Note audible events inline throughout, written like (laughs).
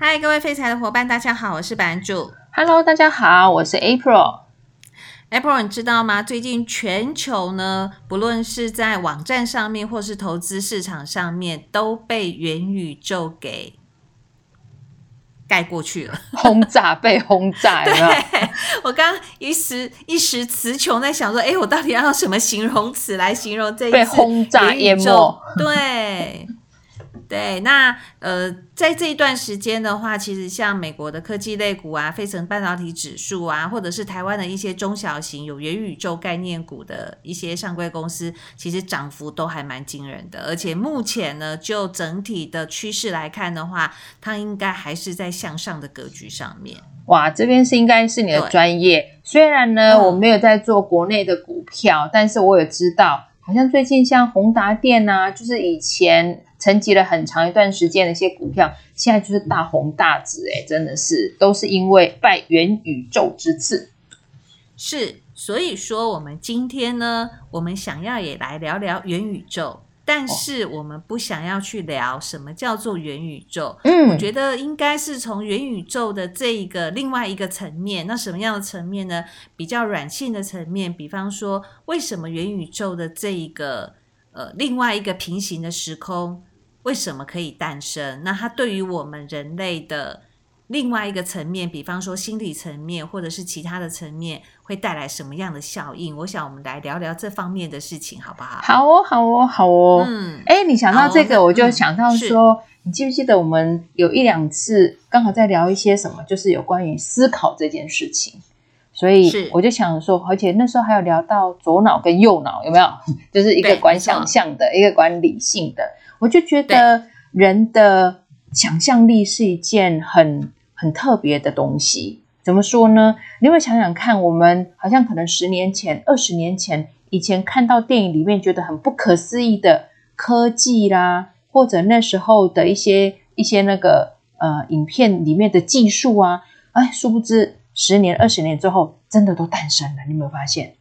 嗨，各位废柴的伙伴，大家好，我是版主。Hello，大家好，我是 April。April，你知道吗？最近全球呢，不论是在网站上面，或是投资市场上面，都被元宇宙给盖过去了，(laughs) 轰炸，被轰炸。(laughs) 有没有？对，我刚一时一时词穷，在想说，哎，我到底要用什么形容词来形容这一次被轰炸淹没？对。对，那呃，在这一段时间的话，其实像美国的科技类股啊，费城半导体指数啊，或者是台湾的一些中小型有元宇宙概念股的一些上柜公司，其实涨幅都还蛮惊人的。而且目前呢，就整体的趋势来看的话，它应该还是在向上的格局上面。哇，这边是应该是你的专业。虽然呢，嗯，我没有在做国内的股票，但是我也知道，好像最近像宏达电啊，就是以前。沉寂了很长一段时间的一些股票，现在就是大红大紫，哎，真的是都是因为拜元宇宙之赐。是，所以说我们今天呢，我们想要也来聊聊元宇宙，但是我们不想要去聊什么叫做元宇宙。嗯，我觉得应该是从元宇宙的这一个另外一个层面，那什么样的层面呢？比较软性的层面，比方说，为什么元宇宙的这一个呃另外一个平行的时空？为什么可以诞生？那它对于我们人类的另外一个层面，比方说心理层面，或者是其他的层面，会带来什么样的效应？我想我们来聊聊这方面的事情，好不好？好哦，好哦，好哦。嗯，哎，你想到这个，我就想到说，嗯，你记不记得我们有一两次刚好在聊一些什么，就是有关于思考这件事情。所以我就想说，而且那时候还有聊到左脑跟右脑，有没有？(laughs) 就是一个管想象的，一个管理性的。我就觉得人的想象力是一件很很特别的东西。怎么说呢？你有没有想想看，我们好像可能十年前、二十年前以前看到电影里面觉得很不可思议的科技啦，或者那时候的一些一些那个呃影片里面的技术啊，哎，殊不知十年、二十年之后，真的都诞生了。你有没有发现？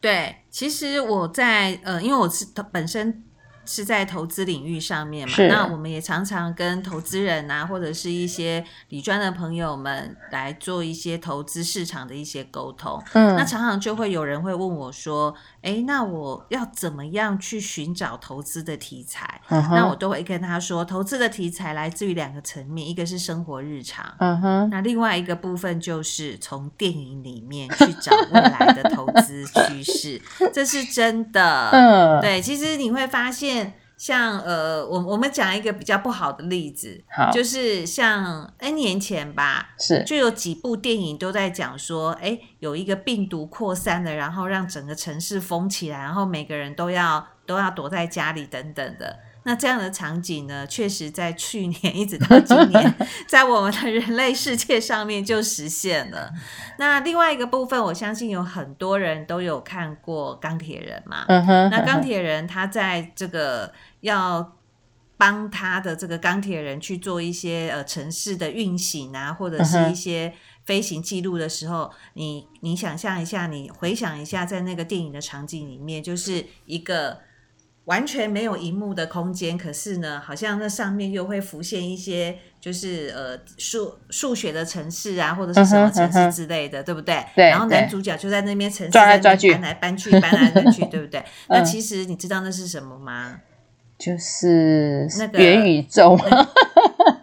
对，其实我在呃，因为我是本身。是在投资领域上面嘛？那我们也常常跟投资人啊，或者是一些理专的朋友们来做一些投资市场的一些沟通。嗯，那常常就会有人会问我说：“哎，那我要怎么样去寻找投资的题材？”嗯哼，那我都会跟他说，投资的题材来自于两个层面，一个是生活日常，嗯哼，那另外一个部分就是从电影里面去找未来的投资趋势，(laughs) 这是真的。嗯，对，其实你会发现。像呃，我我们讲一个比较不好的例子，就是像 N 年前吧，是就有几部电影都在讲说，哎，有一个病毒扩散了，然后让整个城市封起来，然后每个人都要都要躲在家里等等的。那这样的场景呢，确实在去年一直到今年，(laughs) 在我们的人类世界上面就实现了。那另外一个部分，我相信有很多人都有看过钢铁人嘛。嗯哼。那钢铁人他在这个要帮他的这个钢铁人去做一些呃城市的运行啊，或者是一些飞行记录的时候，你你想象一下，你回想一下，在那个电影的场景里面，就是一个。完全没有荧幕的空间，可是呢，好像那上面又会浮现一些，就是呃数数学的城市啊，或者是什么城市之类的，嗯、对不对？对。然后男主角就在那边城市搬来搬去，搬来搬去，(laughs) 对不对？那其实你知道那是什么吗？就是那个元宇宙、(laughs) 那个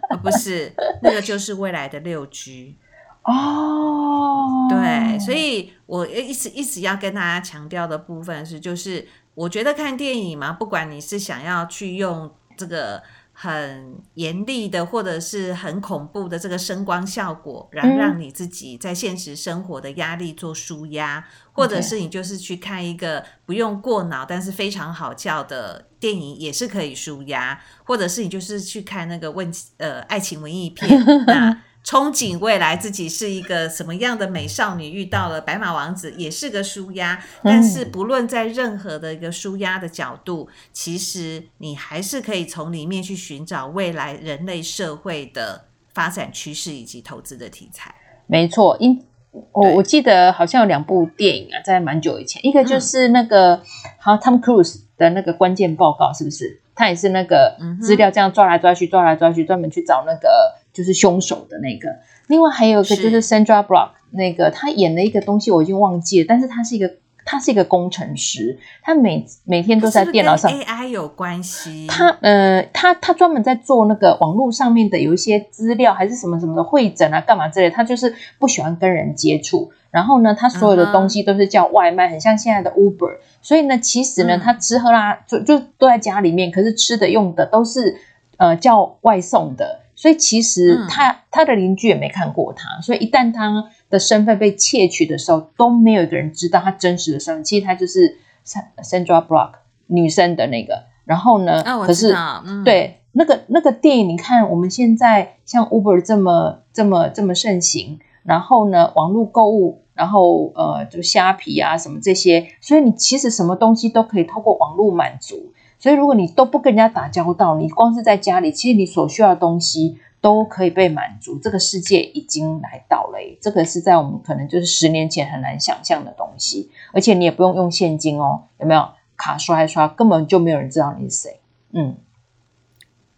呃，不是，那个就是未来的六 G 哦。对，所以我一直一直要跟大家强调的部分是，就是。我觉得看电影嘛，不管你是想要去用这个很严厉的，或者是很恐怖的这个声光效果，然后让你自己在现实生活的压力做舒压，嗯，或者是你就是去看一个不用过脑但是非常好笑的电影，也是可以舒压，或者是你就是去看那个问呃爱情文艺片 (laughs) 那。憧憬未来自己是一个什么样的美少女，遇到了白马王子也是个舒压。但是不论在任何的一个舒压的角度，其实你还是可以从里面去寻找未来人类社会的发展趋势以及投资的题材。没错，因我我记得好像有两部电影啊，在蛮久以前，一个就是那个好像 Tom Cruise 的那个关键报告，是不是？他也是那个资料这样抓来抓去，抓来抓去，专门去找那个。就是凶手的那个。另外还有一个就是 Sandra Bullock 那个，他演的一个东西，我已经忘记了，但是他是一个。他是一个工程师，他每每天都在电脑上。是是 AI 有关系？他呃，他他专门在做那个网络上面的有一些资料，还是什么什么的会诊啊，干嘛之类。他就是不喜欢跟人接触。然后呢，他所有的东西都是叫外卖，uh. 很像现在的 Uber。所以呢，其实呢，他吃喝拉就就都在家里面，可是吃的用的都是呃叫外送的。所以其实他、嗯、他的邻居也没看过他，所以一旦他的身份被窃取的时候，都没有一个人知道他真实的身份。其实他就是 Sandra Bullock 女生的那个。然后呢，哦、可是、嗯、对那个那个电影，你看我们现在像 Uber 这么这么这么盛行，然后呢，网络购物，然后呃，就虾皮啊什么这些，所以你其实什么东西都可以透过网络满足。所以，如果你都不跟人家打交道，你光是在家里，其实你所需要的东西都可以被满足。这个世界已经来到了，这个是在我们可能就是十年前很难想象的东西。而且你也不用用现金哦，有没有？卡刷一刷，根本就没有人知道你是谁。嗯，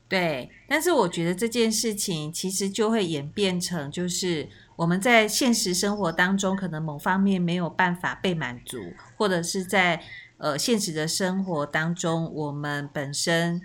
对。但是我觉得这件事情其实就会演变成，就是我们在现实生活当中，可能某方面没有办法被满足，或者是在。呃，现实的生活当中，我们本身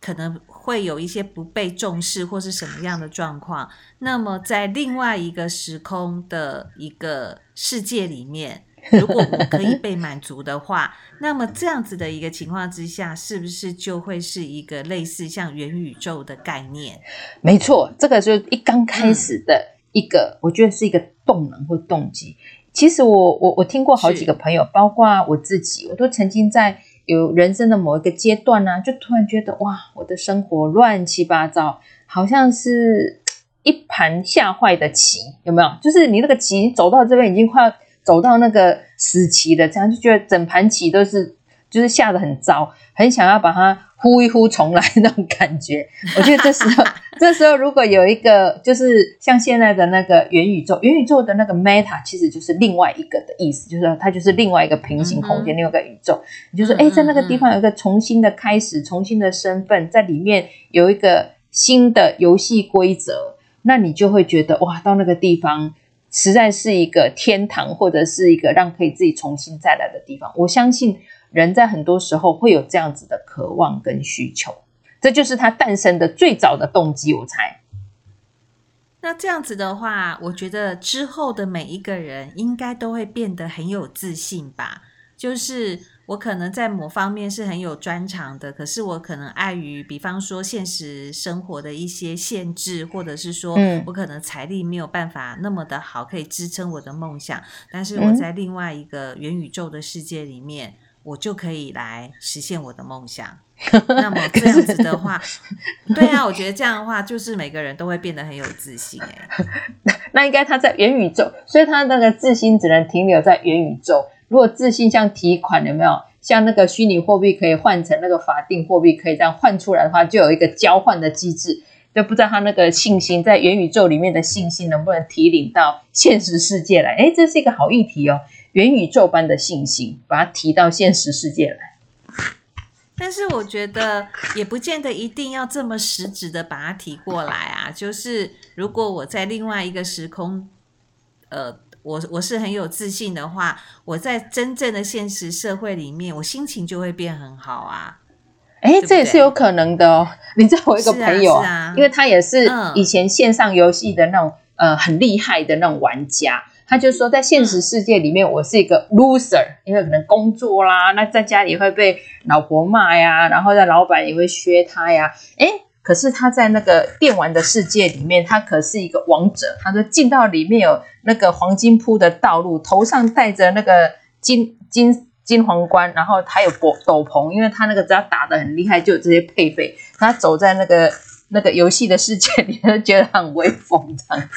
可能会有一些不被重视或是什么样的状况。那么，在另外一个时空的一个世界里面，如果我可以被满足的话，那么这样子的一个情况之下，是不是就会是一个类似像元宇宙的概念？没错，这个就是一刚开始的一个，嗯、我觉得是一个动能或动机。其实我我我听过好几个朋友，包括我自己，我都曾经在有人生的某一个阶段呢、啊，就突然觉得哇，我的生活乱七八糟，好像是一盘下坏的棋，有没有？就是你那个棋走到这边已经快要走到那个死棋了，这样就觉得整盘棋都是就是下得很糟，很想要把它。呼一呼重来那种感觉，我觉得这时候，这时候如果有一个，就是像现在的那个元宇宙，元宇宙的那个 Meta，其实就是另外一个的意思，就是说它就是另外一个平行空间，嗯、另外一个宇宙。你就说，哎，在那个地方有一个重新的开始，重新的身份，在里面有一个新的游戏规则，那你就会觉得哇，到那个地方实在是一个天堂，或者是一个让可以自己重新再来的地方。我相信。人在很多时候会有这样子的渴望跟需求，这就是他诞生的最早的动机。我猜。那这样子的话，我觉得之后的每一个人应该都会变得很有自信吧。就是我可能在某方面是很有专长的，可是我可能碍于，比方说现实生活的一些限制，或者是说我可能财力没有办法那么的好，可以支撑我的梦想。但是我在另外一个元宇宙的世界里面。我就可以来实现我的梦想。(laughs) 那么这样子的话，对啊，我觉得这样的话，就是每个人都会变得很有自信 (laughs) 哎。那应该他在元宇宙，所以他那个自信只能停留在元宇宙。如果自信像提款，有没有像那个虚拟货币可以换成那个法定货币，可以这样换出来的话，就有一个交换的机制。就不知道他那个信心在元宇宙里面的信心能不能提领到现实世界来？哎，这是一个好议题哦。元宇宙般的信心，把它提到现实世界来。但是我觉得也不见得一定要这么实质的把它提过来啊。就是如果我在另外一个时空，呃，我我是很有自信的话，我在真正的现实社会里面，我心情就会变很好啊。哎，这也是有可能的哦。(laughs) 你知道我一个朋友啊，啊，因为他也是以前线上游戏的那种、嗯、呃很厉害的那种玩家。他就说，在现实世界里面，我是一个 loser，因为可能工作啦，那在家里会被老婆骂呀，然后在老板也会削他呀。诶，可是他在那个电玩的世界里面，他可是一个王者。他说进到里面有那个黄金铺的道路，头上戴着那个金金金皇冠，然后还有斗斗篷，因为他那个只要打得很厉害，就有这些配备。他走在那个。那个游戏的世界里，就 (laughs) 觉得很威风，这样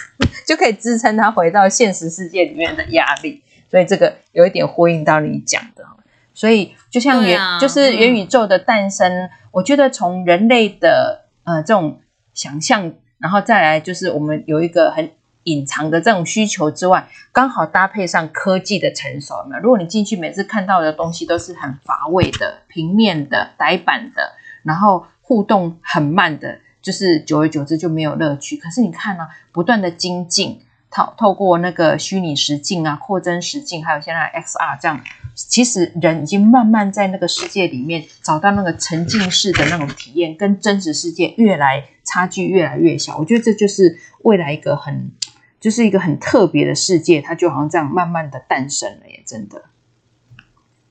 就可以支撑他回到现实世界里面的压力。所以这个有一点呼应到你讲的。所以就像元，啊、就是元宇宙的诞生，嗯、我觉得从人类的呃这种想象，然后再来就是我们有一个很隐藏的这种需求之外，刚好搭配上科技的成熟，有没有？如果你进去每次看到的东西都是很乏味的、平面的、呆板的，然后互动很慢的。就是久而久之就没有乐趣。可是你看呢、啊，不断的精进，透透过那个虚拟实境啊、扩增实境，还有现在 XR 这样，其实人已经慢慢在那个世界里面找到那个沉浸式的那种体验，跟真实世界越来差距越来越小。我觉得这就是未来一个很，就是一个很特别的世界，它就好像这样慢慢的诞生了耶，真的。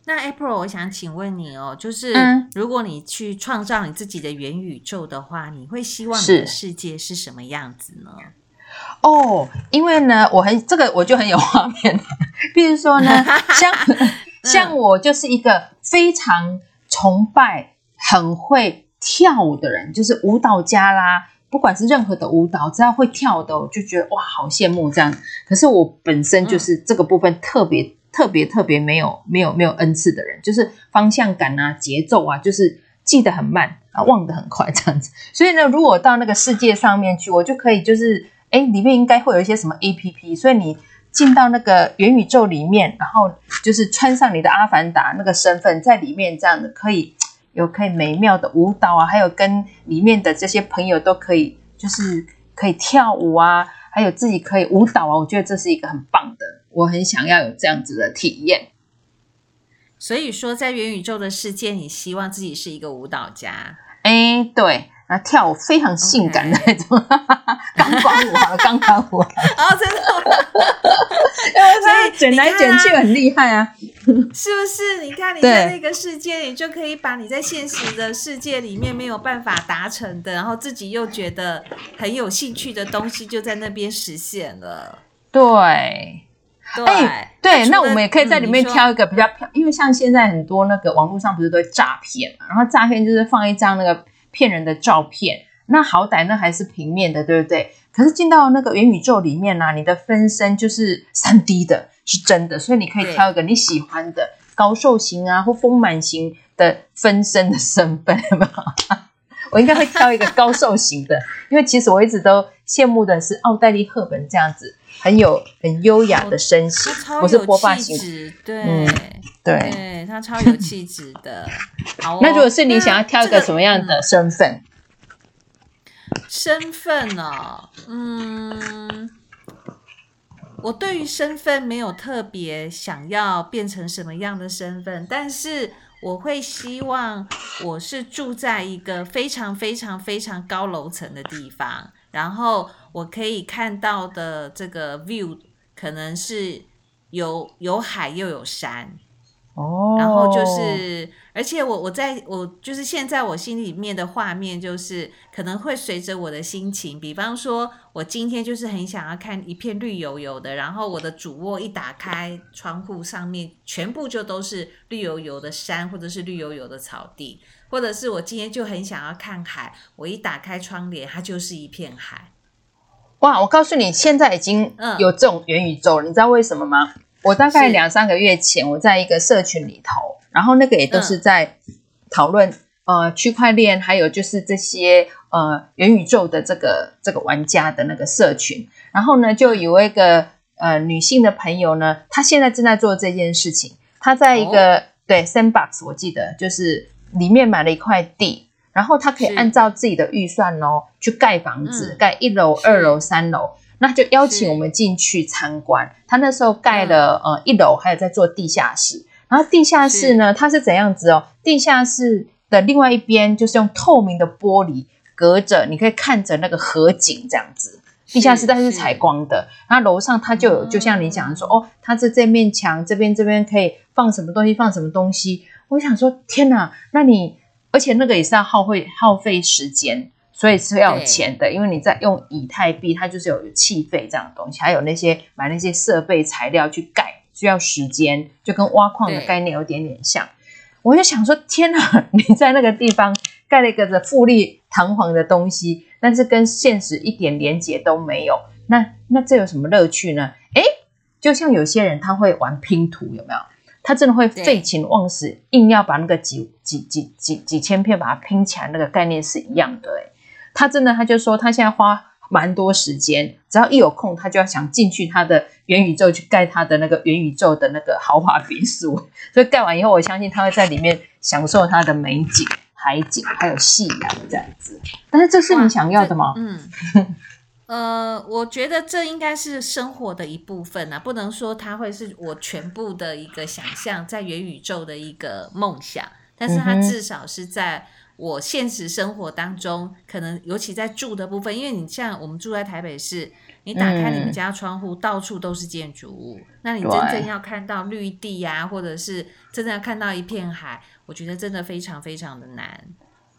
那 April，我想请问你哦，就是如果你去创造你自己的元宇宙的话，嗯、你会希望你的世界是什么样子呢？哦，因为呢，我很这个我就很有画面，比如说呢，像 (laughs) 像我就是一个非常崇拜、很会跳舞的人，就是舞蹈家啦，不管是任何的舞蹈，只要会跳的，我就觉得哇，好羡慕这样。可是我本身就是这个部分特别。特别特别没有没有没有恩赐的人，就是方向感啊、节奏啊，就是记得很慢啊，忘得很快这样子。(laughs) 所以呢，如果到那个世界上面去，我就可以就是，哎，里面应该会有一些什么 APP，所以你进到那个元宇宙里面，然后就是穿上你的阿凡达那个身份，在里面这样子可以有可以美妙的舞蹈啊，还有跟里面的这些朋友都可以，就是可以跳舞啊，还有自己可以舞蹈啊，我觉得这是一个很棒的。我很想要有这样子的体验，所以说在元宇宙的世界，你希望自己是一个舞蹈家？哎，对，然后跳舞非常性感的那种，钢管舞啊，钢管舞啊，哦，真的，(laughs) 所以卷来卷去很厉害啊，是不是？你看你在那个世界里，就可以把你在现实的世界里面没有办法达成的，然后自己又觉得很有兴趣的东西，就在那边实现了。对。哎，对，那我们也可以在里面挑一个比较漂，因为像现在很多那个网络上不是都会诈骗嘛，然后诈骗就是放一张那个骗人的照片，那好歹那还是平面的，对不对？可是进到那个元宇宙里面呢、啊，你的分身就是三 D 的，是真的，所以你可以挑一个你喜欢的高瘦型啊或丰满型的分身的身份？(laughs) 我应该会挑一个高瘦型的，因为其实我一直都羡慕的是奥黛丽·赫本这样子。很有很优雅的身形，不是波霸型，对、嗯、对，对，他超有气质的。好、哦，那如果是你想要挑一个什么样的身份？这个嗯、身份哦，嗯，我对于身份没有特别想要变成什么样的身份，但是我会希望我是住在一个非常非常非常高楼层的地方。然后我可以看到的这个 view 可能是有有海又有山。哦，然后就是，而且我我在我就是现在我心里面的画面就是可能会随着我的心情，比方说我今天就是很想要看一片绿油油的，然后我的主卧一打开，窗户上面全部就都是绿油油的山或者是绿油油的草地。或者是我今天就很想要看海，我一打开窗帘，它就是一片海。哇！我告诉你，现在已经有这种元宇宙了，嗯，你知道为什么吗？我大概两三个月前，我在一个社群里头，然后那个也都是在讨论，嗯、呃区块链，还有就是这些呃元宇宙的这个这个玩家的那个社群。然后呢，就有一个呃女性的朋友呢，她现在正在做这件事情。她在一个、哦、对 Sandbox，我记得就是。里面买了一块地，然后她可以按照自己的预算哦去盖房子，嗯、盖一楼、二楼、三楼，那就邀请我们进去参观。他那时候盖了呃一楼，还有在做地下室。然后地下室呢，它是怎样子哦？地下室的另外一边就是用透明的玻璃隔着，你可以看着那个河景这样子。地下室但是采光的，然后楼上它就有，就像你讲的说、嗯、哦，它是这面墙这边这边可以放什么东西，放什么东西。我想说，天哪！那你而且那个也是要耗费耗费时间，所以是要有钱的，因为你在用以太币，它就是有气费这样的东西，还有那些买那些设备材料去盖，需要时间，就跟挖矿的概念有点点像。我就想说，天哪！(laughs) 你在那个地方盖了一个富丽堂皇的东西，但是跟现实一点连结都没有，那那这有什么乐趣呢？诶，就像有些人他会玩拼图，有没有？他真的会废寝忘食，硬要把那个几几几几几千片把它拼起来，那个概念是一样的。诶，他真的，他就说他现在花蛮多时间，只要一有空，他就要想进去他的元宇宙去盖他的那个元宇宙的那个豪华别墅。(laughs) 所以盖完以后，我相信他会在里面享受他的美景，海景，还有夕阳这样子。但是这是你想要的吗？嗯，(laughs) 呃，我觉得这应该是生活的一部分啊，不能说它会是我全部的一个想象，在元宇宙的一个梦想。但是它至少是在我现实生活当中，可能尤其在住的部分，因为你像我们住在台北市，你打开你们家窗户，到处都是建筑物，那你真正要看到绿地呀，或者是真正要看到一片海，我觉得真的非常非常的难。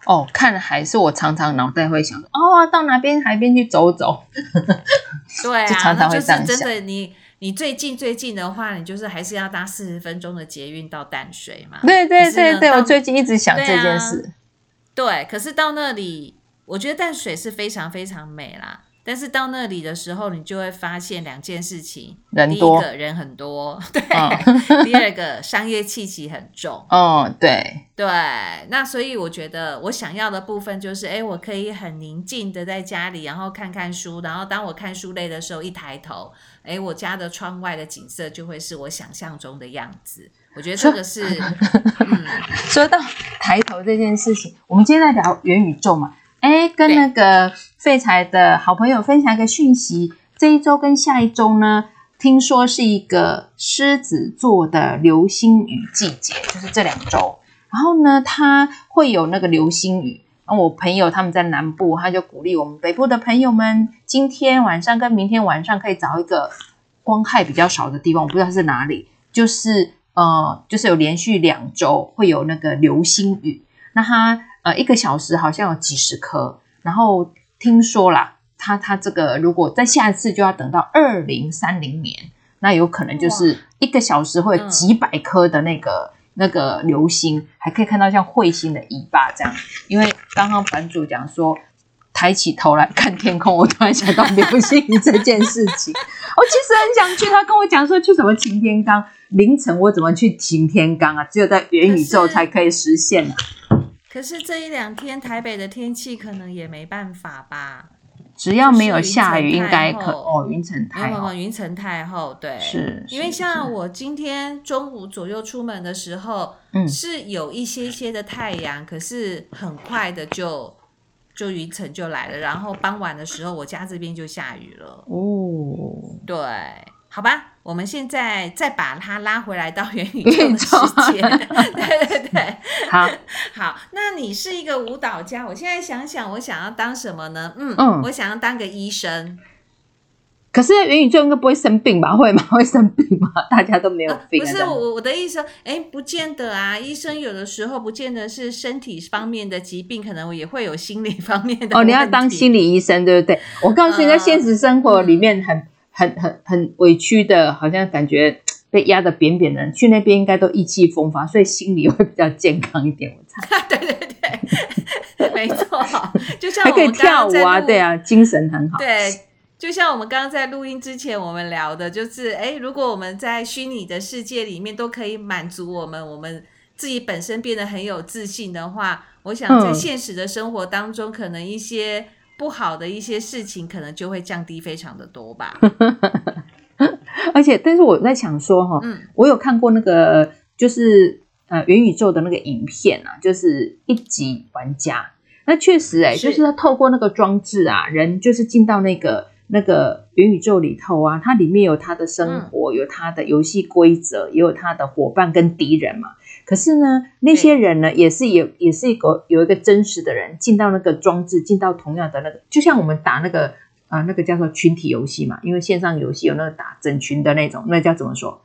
哦，看海是我常常脑袋会想哦，到哪边海边去走走。(laughs) 对啊，常常会这样想。就是真的你。你最近最近的话，你就是还是要搭四十分钟的捷运到淡水嘛？对对对对，我最近一直想这件事。对可是到那里，我觉得淡水是非常非常美啦。但是到那里的时候，你就会发现两件事情：人多，第一个人很多，对；哦、第二个商业气息很重。(laughs) 哦，对对。那所以我觉得我想要的部分就是，哎，我可以很宁静的在家里，然后看看书，然后当我看书累的时候，一抬头，哎，我家的窗外的景色就会是我想象中的样子。我觉得这个是。说，嗯、(laughs) 说到抬头这件事情，我们今天在聊元宇宙嘛。哎，跟那个废柴的好朋友分享一个讯息，这一周跟下一周呢，听说是一个狮子座的流星雨季节，就是这两周。然后呢，它会有那个流星雨。然后我朋友他们在南部，他就鼓励我们北部的朋友们，今天晚上跟明天晚上可以找一个光害比较少的地方，我不知道是哪里，就是呃，就是有连续两周会有那个流星雨。那它。呃，一个小时好像有几十颗，然后听说啦，它它这个如果在下一次就要等到二零三零年，那有可能就是一个小时会有几百颗的那个、嗯、那个流星，还可以看到像彗星的尾巴这样。因为刚刚版主讲说，抬起头来看天空，我突然想到流星这件事情。(laughs) 我其实很想去，他跟我讲说去什么擎天岗，凌晨我怎么去擎天岗啊？只有在元宇宙才可以实现啊。可是这一两天台北的天气可能也没办法吧？只要没有下雨，应该可哦。云层太厚，云层太厚，对，是。因为像我今天中午左右出门的时候，嗯，是有一些些的太阳，可是很快的就就云层就来了，然后傍晚的时候，我家这边就下雨了。哦，对。好吧，我们现在再把它拉回来到元宇 (laughs) 宙的世界。(laughs) 对对对，(laughs) 好，好。那你是一个舞蹈家，我现在想想，我想要当什么呢？嗯嗯，我想要当个医生。可是元宇宙应该不会生病吧？会吗？会生病吗？大家都没有 (laughs) 病。啊、不是我我的意思，哎，不见得啊。医生有的时候不见得是身体方面的疾病，可能也会有心理方面的。哦，你要当心理医生，对不对？我告诉你，在现实生活里面很。嗯很很很委屈的，好像感觉被压得扁扁的，去那边应该都意气风发，所以心理会比较健康一点。我猜，对 (laughs) 对对，(laughs) 没错，就像还可以跳舞啊，对啊，精神很好。对，就像我们刚刚在录音之前我们聊的，就是哎，如果我们在虚拟的世界里面都可以满足我们，我们自己本身变得很有自信的话，我想在现实的生活当中，可能一些。不好的一些事情，可能就会降低非常的多吧。(laughs) 而且，但是我在想说，哈，嗯，我有看过那个，就是呃，元宇宙的那个影片啊，就是一级玩家。那确实、欸，哎，就是他透过那个装置啊，人就是进到那个那个元宇宙里头啊，它里面有他的生活，嗯、有他的游戏规则，也有他的伙伴跟敌人嘛。可是呢，那些人呢，也是有，也是一个有一个真实的人进到那个装置，进到同样的那个，就像我们打那个啊、呃，那个叫做群体游戏嘛，因为线上游戏有那个打整群的那种，那叫怎么说？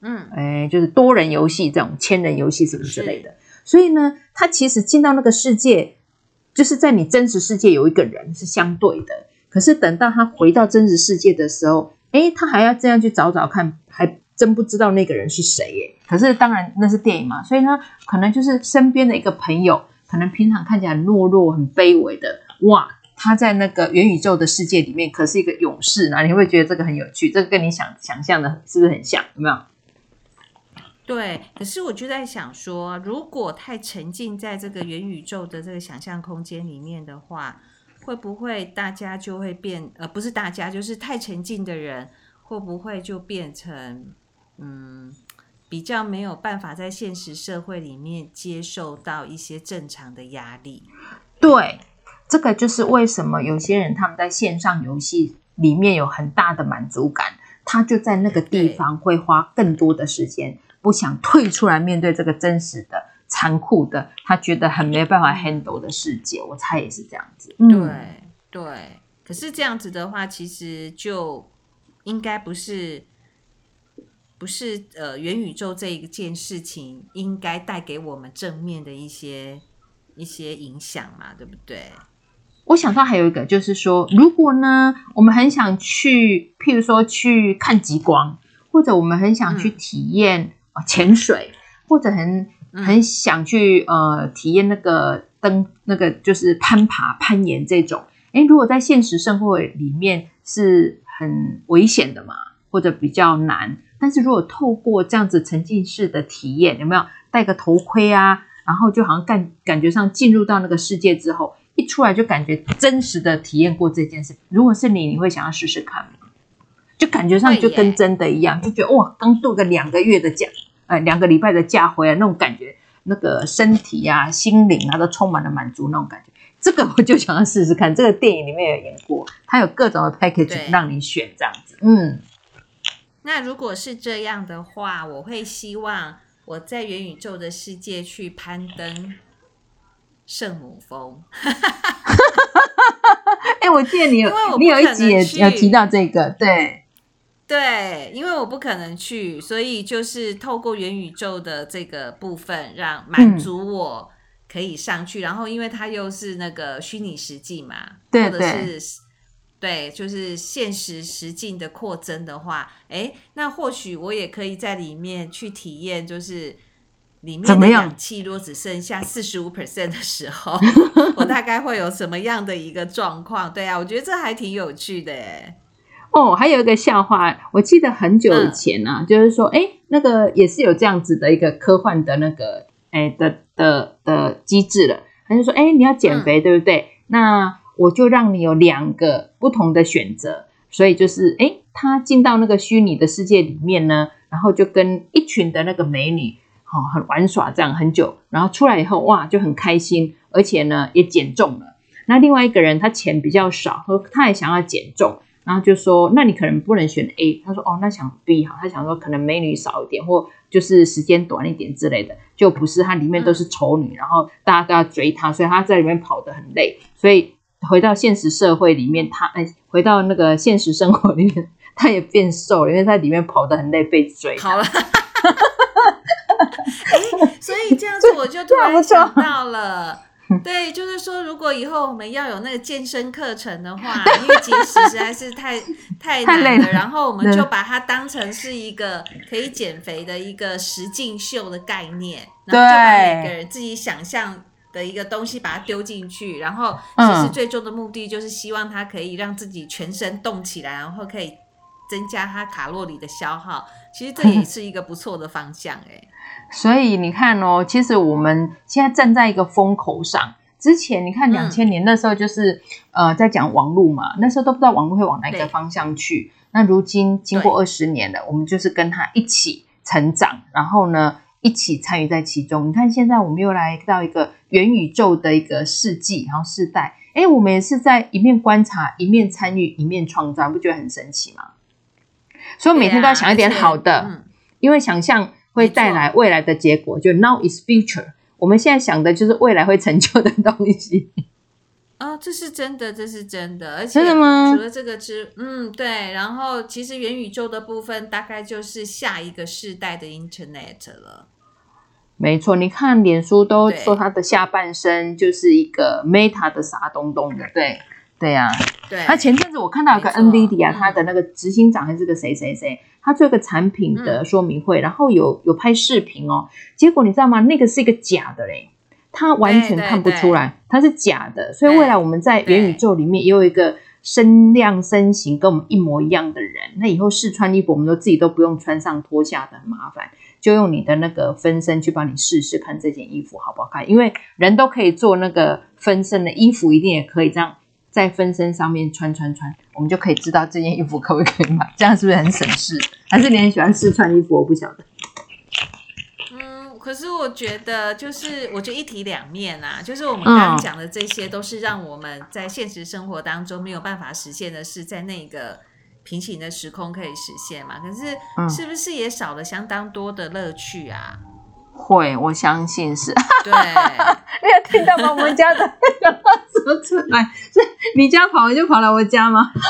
嗯，哎，就是多人游戏这种千人游戏什么之类的。所以呢，他其实进到那个世界，就是在你真实世界有一个人是相对的，可是等到他回到真实世界的时候，哎，他还要这样去找找看，还。真不知道那个人是谁耶，可是当然那是电影嘛，所以呢，可能就是身边的一个朋友，可能平常看起来很懦弱、很卑微的，哇，他在那个元宇宙的世界里面可是一个勇士，啊你会觉得这个很有趣，这个跟你想想象的是不是很像？有没有？对，可是我就在想说，如果太沉浸在这个元宇宙的这个想象空间里面的话，会不会大家就会变？呃，不是大家，就是太沉浸的人，会不会就变成？嗯，比较没有办法在现实社会里面接受到一些正常的压力。对，这个就是为什么有些人他们在线上游戏里面有很大的满足感，他就在那个地方会花更多的时间，不想退出来面对这个真实的、残酷的，他觉得很没办法 handle 的世界。我猜也是这样子。对、嗯、对，可是这样子的话，其实就应该不是。不是呃，元宇宙这一件事情应该带给我们正面的一些一些影响嘛，对不对？我想到还有一个，就是说，如果呢，我们很想去，譬如说去看极光，或者我们很想去体验潜水，嗯、或者很很想去呃体验那个登那个就是攀爬攀岩这种，诶，如果在现实生活里面是很危险的嘛，或者比较难。但是如果透过这样子沉浸式的体验，有没有戴个头盔啊？然后就好像感感觉上进入到那个世界之后，一出来就感觉真实的体验过这件事。如果是你，你会想要试试看吗？就感觉上就跟真的一样，就觉得哇，刚度个两个月的假，呃，两个礼拜的假回来那种感觉，那个身体啊、心灵啊都充满了满足那种感觉。这个我就想要试试看。这个电影里面有演过，它有各种的 package 让你选这样子，嗯。那如果是这样的话，我会希望我在元宇宙的世界去攀登圣母峰。(laughs) 哎、欸，我记得你有，你有一集也有提到这个，对对，因为我不可能去，所以就是透过元宇宙的这个部分，让满足我可以上去。嗯、然后，因为它又是那个虚拟实境嘛，对对。或者是对，就是现实实境的扩增的话，哎，那或许我也可以在里面去体验，就是里面的氧气如果只剩下四十五 percent 的时候，(laughs) 我大概会有什么样的一个状况？对啊，我觉得这还挺有趣的哎。哦，还有一个笑话，我记得很久以前啊，嗯、就是说，哎，那个也是有这样子的一个科幻的那个，哎的的的机制了。他就说，哎，你要减肥，嗯、对不对？那我就让你有两个不同的选择，所以就是，诶，他进到那个虚拟的世界里面呢，然后就跟一群的那个美女，哦，很玩耍这样很久，然后出来以后，哇，就很开心，而且呢也减重了。那另外一个人他钱比较少，他他也想要减重，然后就说，那你可能不能选 A，他说，哦，那想 B 哈，他想说可能美女少一点，或就是时间短一点之类的，就不是，他里面都是丑女，然后大家都要追他，所以他在里面跑得很累，所以。回到现实社会里面，他哎，回到那个现实生活里面，(laughs) 他也变瘦了，因为在里面跑得很累，被追。好了，(laughs) 所以这样子我就突然想到了，对，就是说，如果以后我们要有那个健身课程的话，(laughs) 因为节食实在是太太难了，然后我们就把它当成是一个可以减肥的一个实境秀的概念，然后就把每个人自己想象。的一个东西，把它丢进去，然后其实最终的目的就是希望它可以让自己全身动起来，然后可以增加它卡路里的消耗。其实这 (laughs) 也是一个不错的方向哎。所以你看哦，其实我们现在站在一个风口上。之前你看两千年那时候就是、嗯、呃在讲网络嘛，那时候都不知道网络会往哪个方向去。那如今经过二十年了，我们就是跟他一起成长，然后呢，一起参与在其中。你看，现在我们又来到一个元宇宙的一个世纪，然后世代，哎，我们也是在一面观察、一面参与、一面创造，不觉得很神奇吗？所以每天都要想一点好的，嗯、因为想象会带来未来的结果。就 Now is future，我们现在想的就是未来会成就的东西。哦，这是真的，这是真的，而且除了这个之，嗯，对，然后其实元宇宙的部分大概就是下一个世代的 Internet 了。没错，你看脸书都说它的下半身就是一个 Meta 的啥东东的，对，对呀、啊，对。那前阵子我看到有个 NVIDIA，他的那个执行长还是个谁谁谁，他做一个产品的说明会，嗯、然后有有拍视频哦，结果你知道吗？那个是一个假的嘞。他完全看不出来，他是假的，所以未来我们在元宇宙里面也有一个身量身形跟我们一模一样的人。那以后试穿衣服，我们都自己都不用穿上脱下的很麻烦，就用你的那个分身去帮你试试看这件衣服好不好看。因为人都可以做那个分身的衣服，一定也可以这样在分身上面穿穿穿，我们就可以知道这件衣服可不可以买。这样是不是很省事？还是你很喜欢试穿衣服？我不晓得。嗯可是我觉得，就是我觉得一体两面啊，就是我们刚刚讲的这些，都是让我们在现实生活当中没有办法实现的事，在那个平行的时空可以实现嘛？可是是不是也少了相当多的乐趣啊？会，我相信是。(laughs) 对，你有听到吗？我们家的电话说出来，(laughs) 是你家跑完就跑来我家吗？(laughs)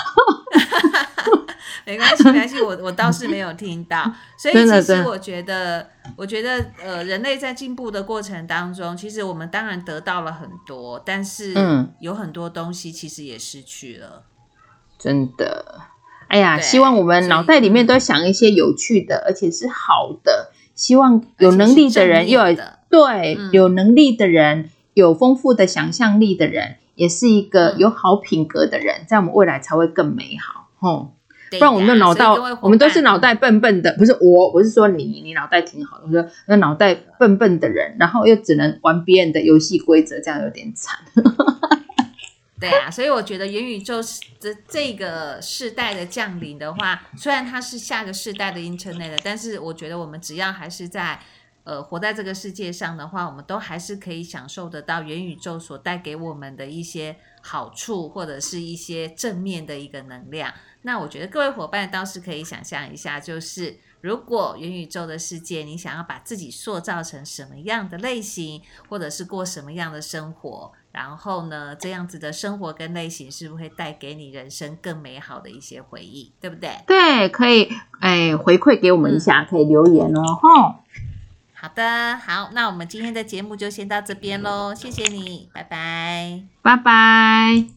没关系，没关系，我我倒是没有听到。所以其实我觉得，我觉得呃，人类在进步的过程当中，其实我们当然得到了很多，但是有很多东西其实也失去了。真的，哎呀，希望我们脑袋里面都想一些有趣的，而且是好的。希望有能力的人，又有对、嗯、有能力的人，有丰富的想象力的人，也是一个有好品格的人，在、嗯、我们未来才会更美好。吼，不然我们的脑袋，我们都是脑袋笨笨的，不是我，我是说你，你脑袋挺好的，我说那脑袋笨笨的人，然后又只能玩别人的游戏规则，这样有点惨。对啊，所以我觉得元宇宙的这个世代的降临的话，虽然它是下个世代的 Internet，但是我觉得我们只要还是在呃活在这个世界上的话，我们都还是可以享受得到元宇宙所带给我们的一些好处，或者是一些正面的一个能量。那我觉得各位伙伴倒是可以想象一下，就是如果元宇宙的世界，你想要把自己塑造成什么样的类型，或者是过什么样的生活。然后呢，这样子的生活跟类型是不是会带给你人生更美好的一些回忆，对不对？对，可以，哎，回馈给我们一下，嗯、可以留言哦，吼。好的，好，那我们今天的节目就先到这边喽，谢谢你，拜拜，拜拜。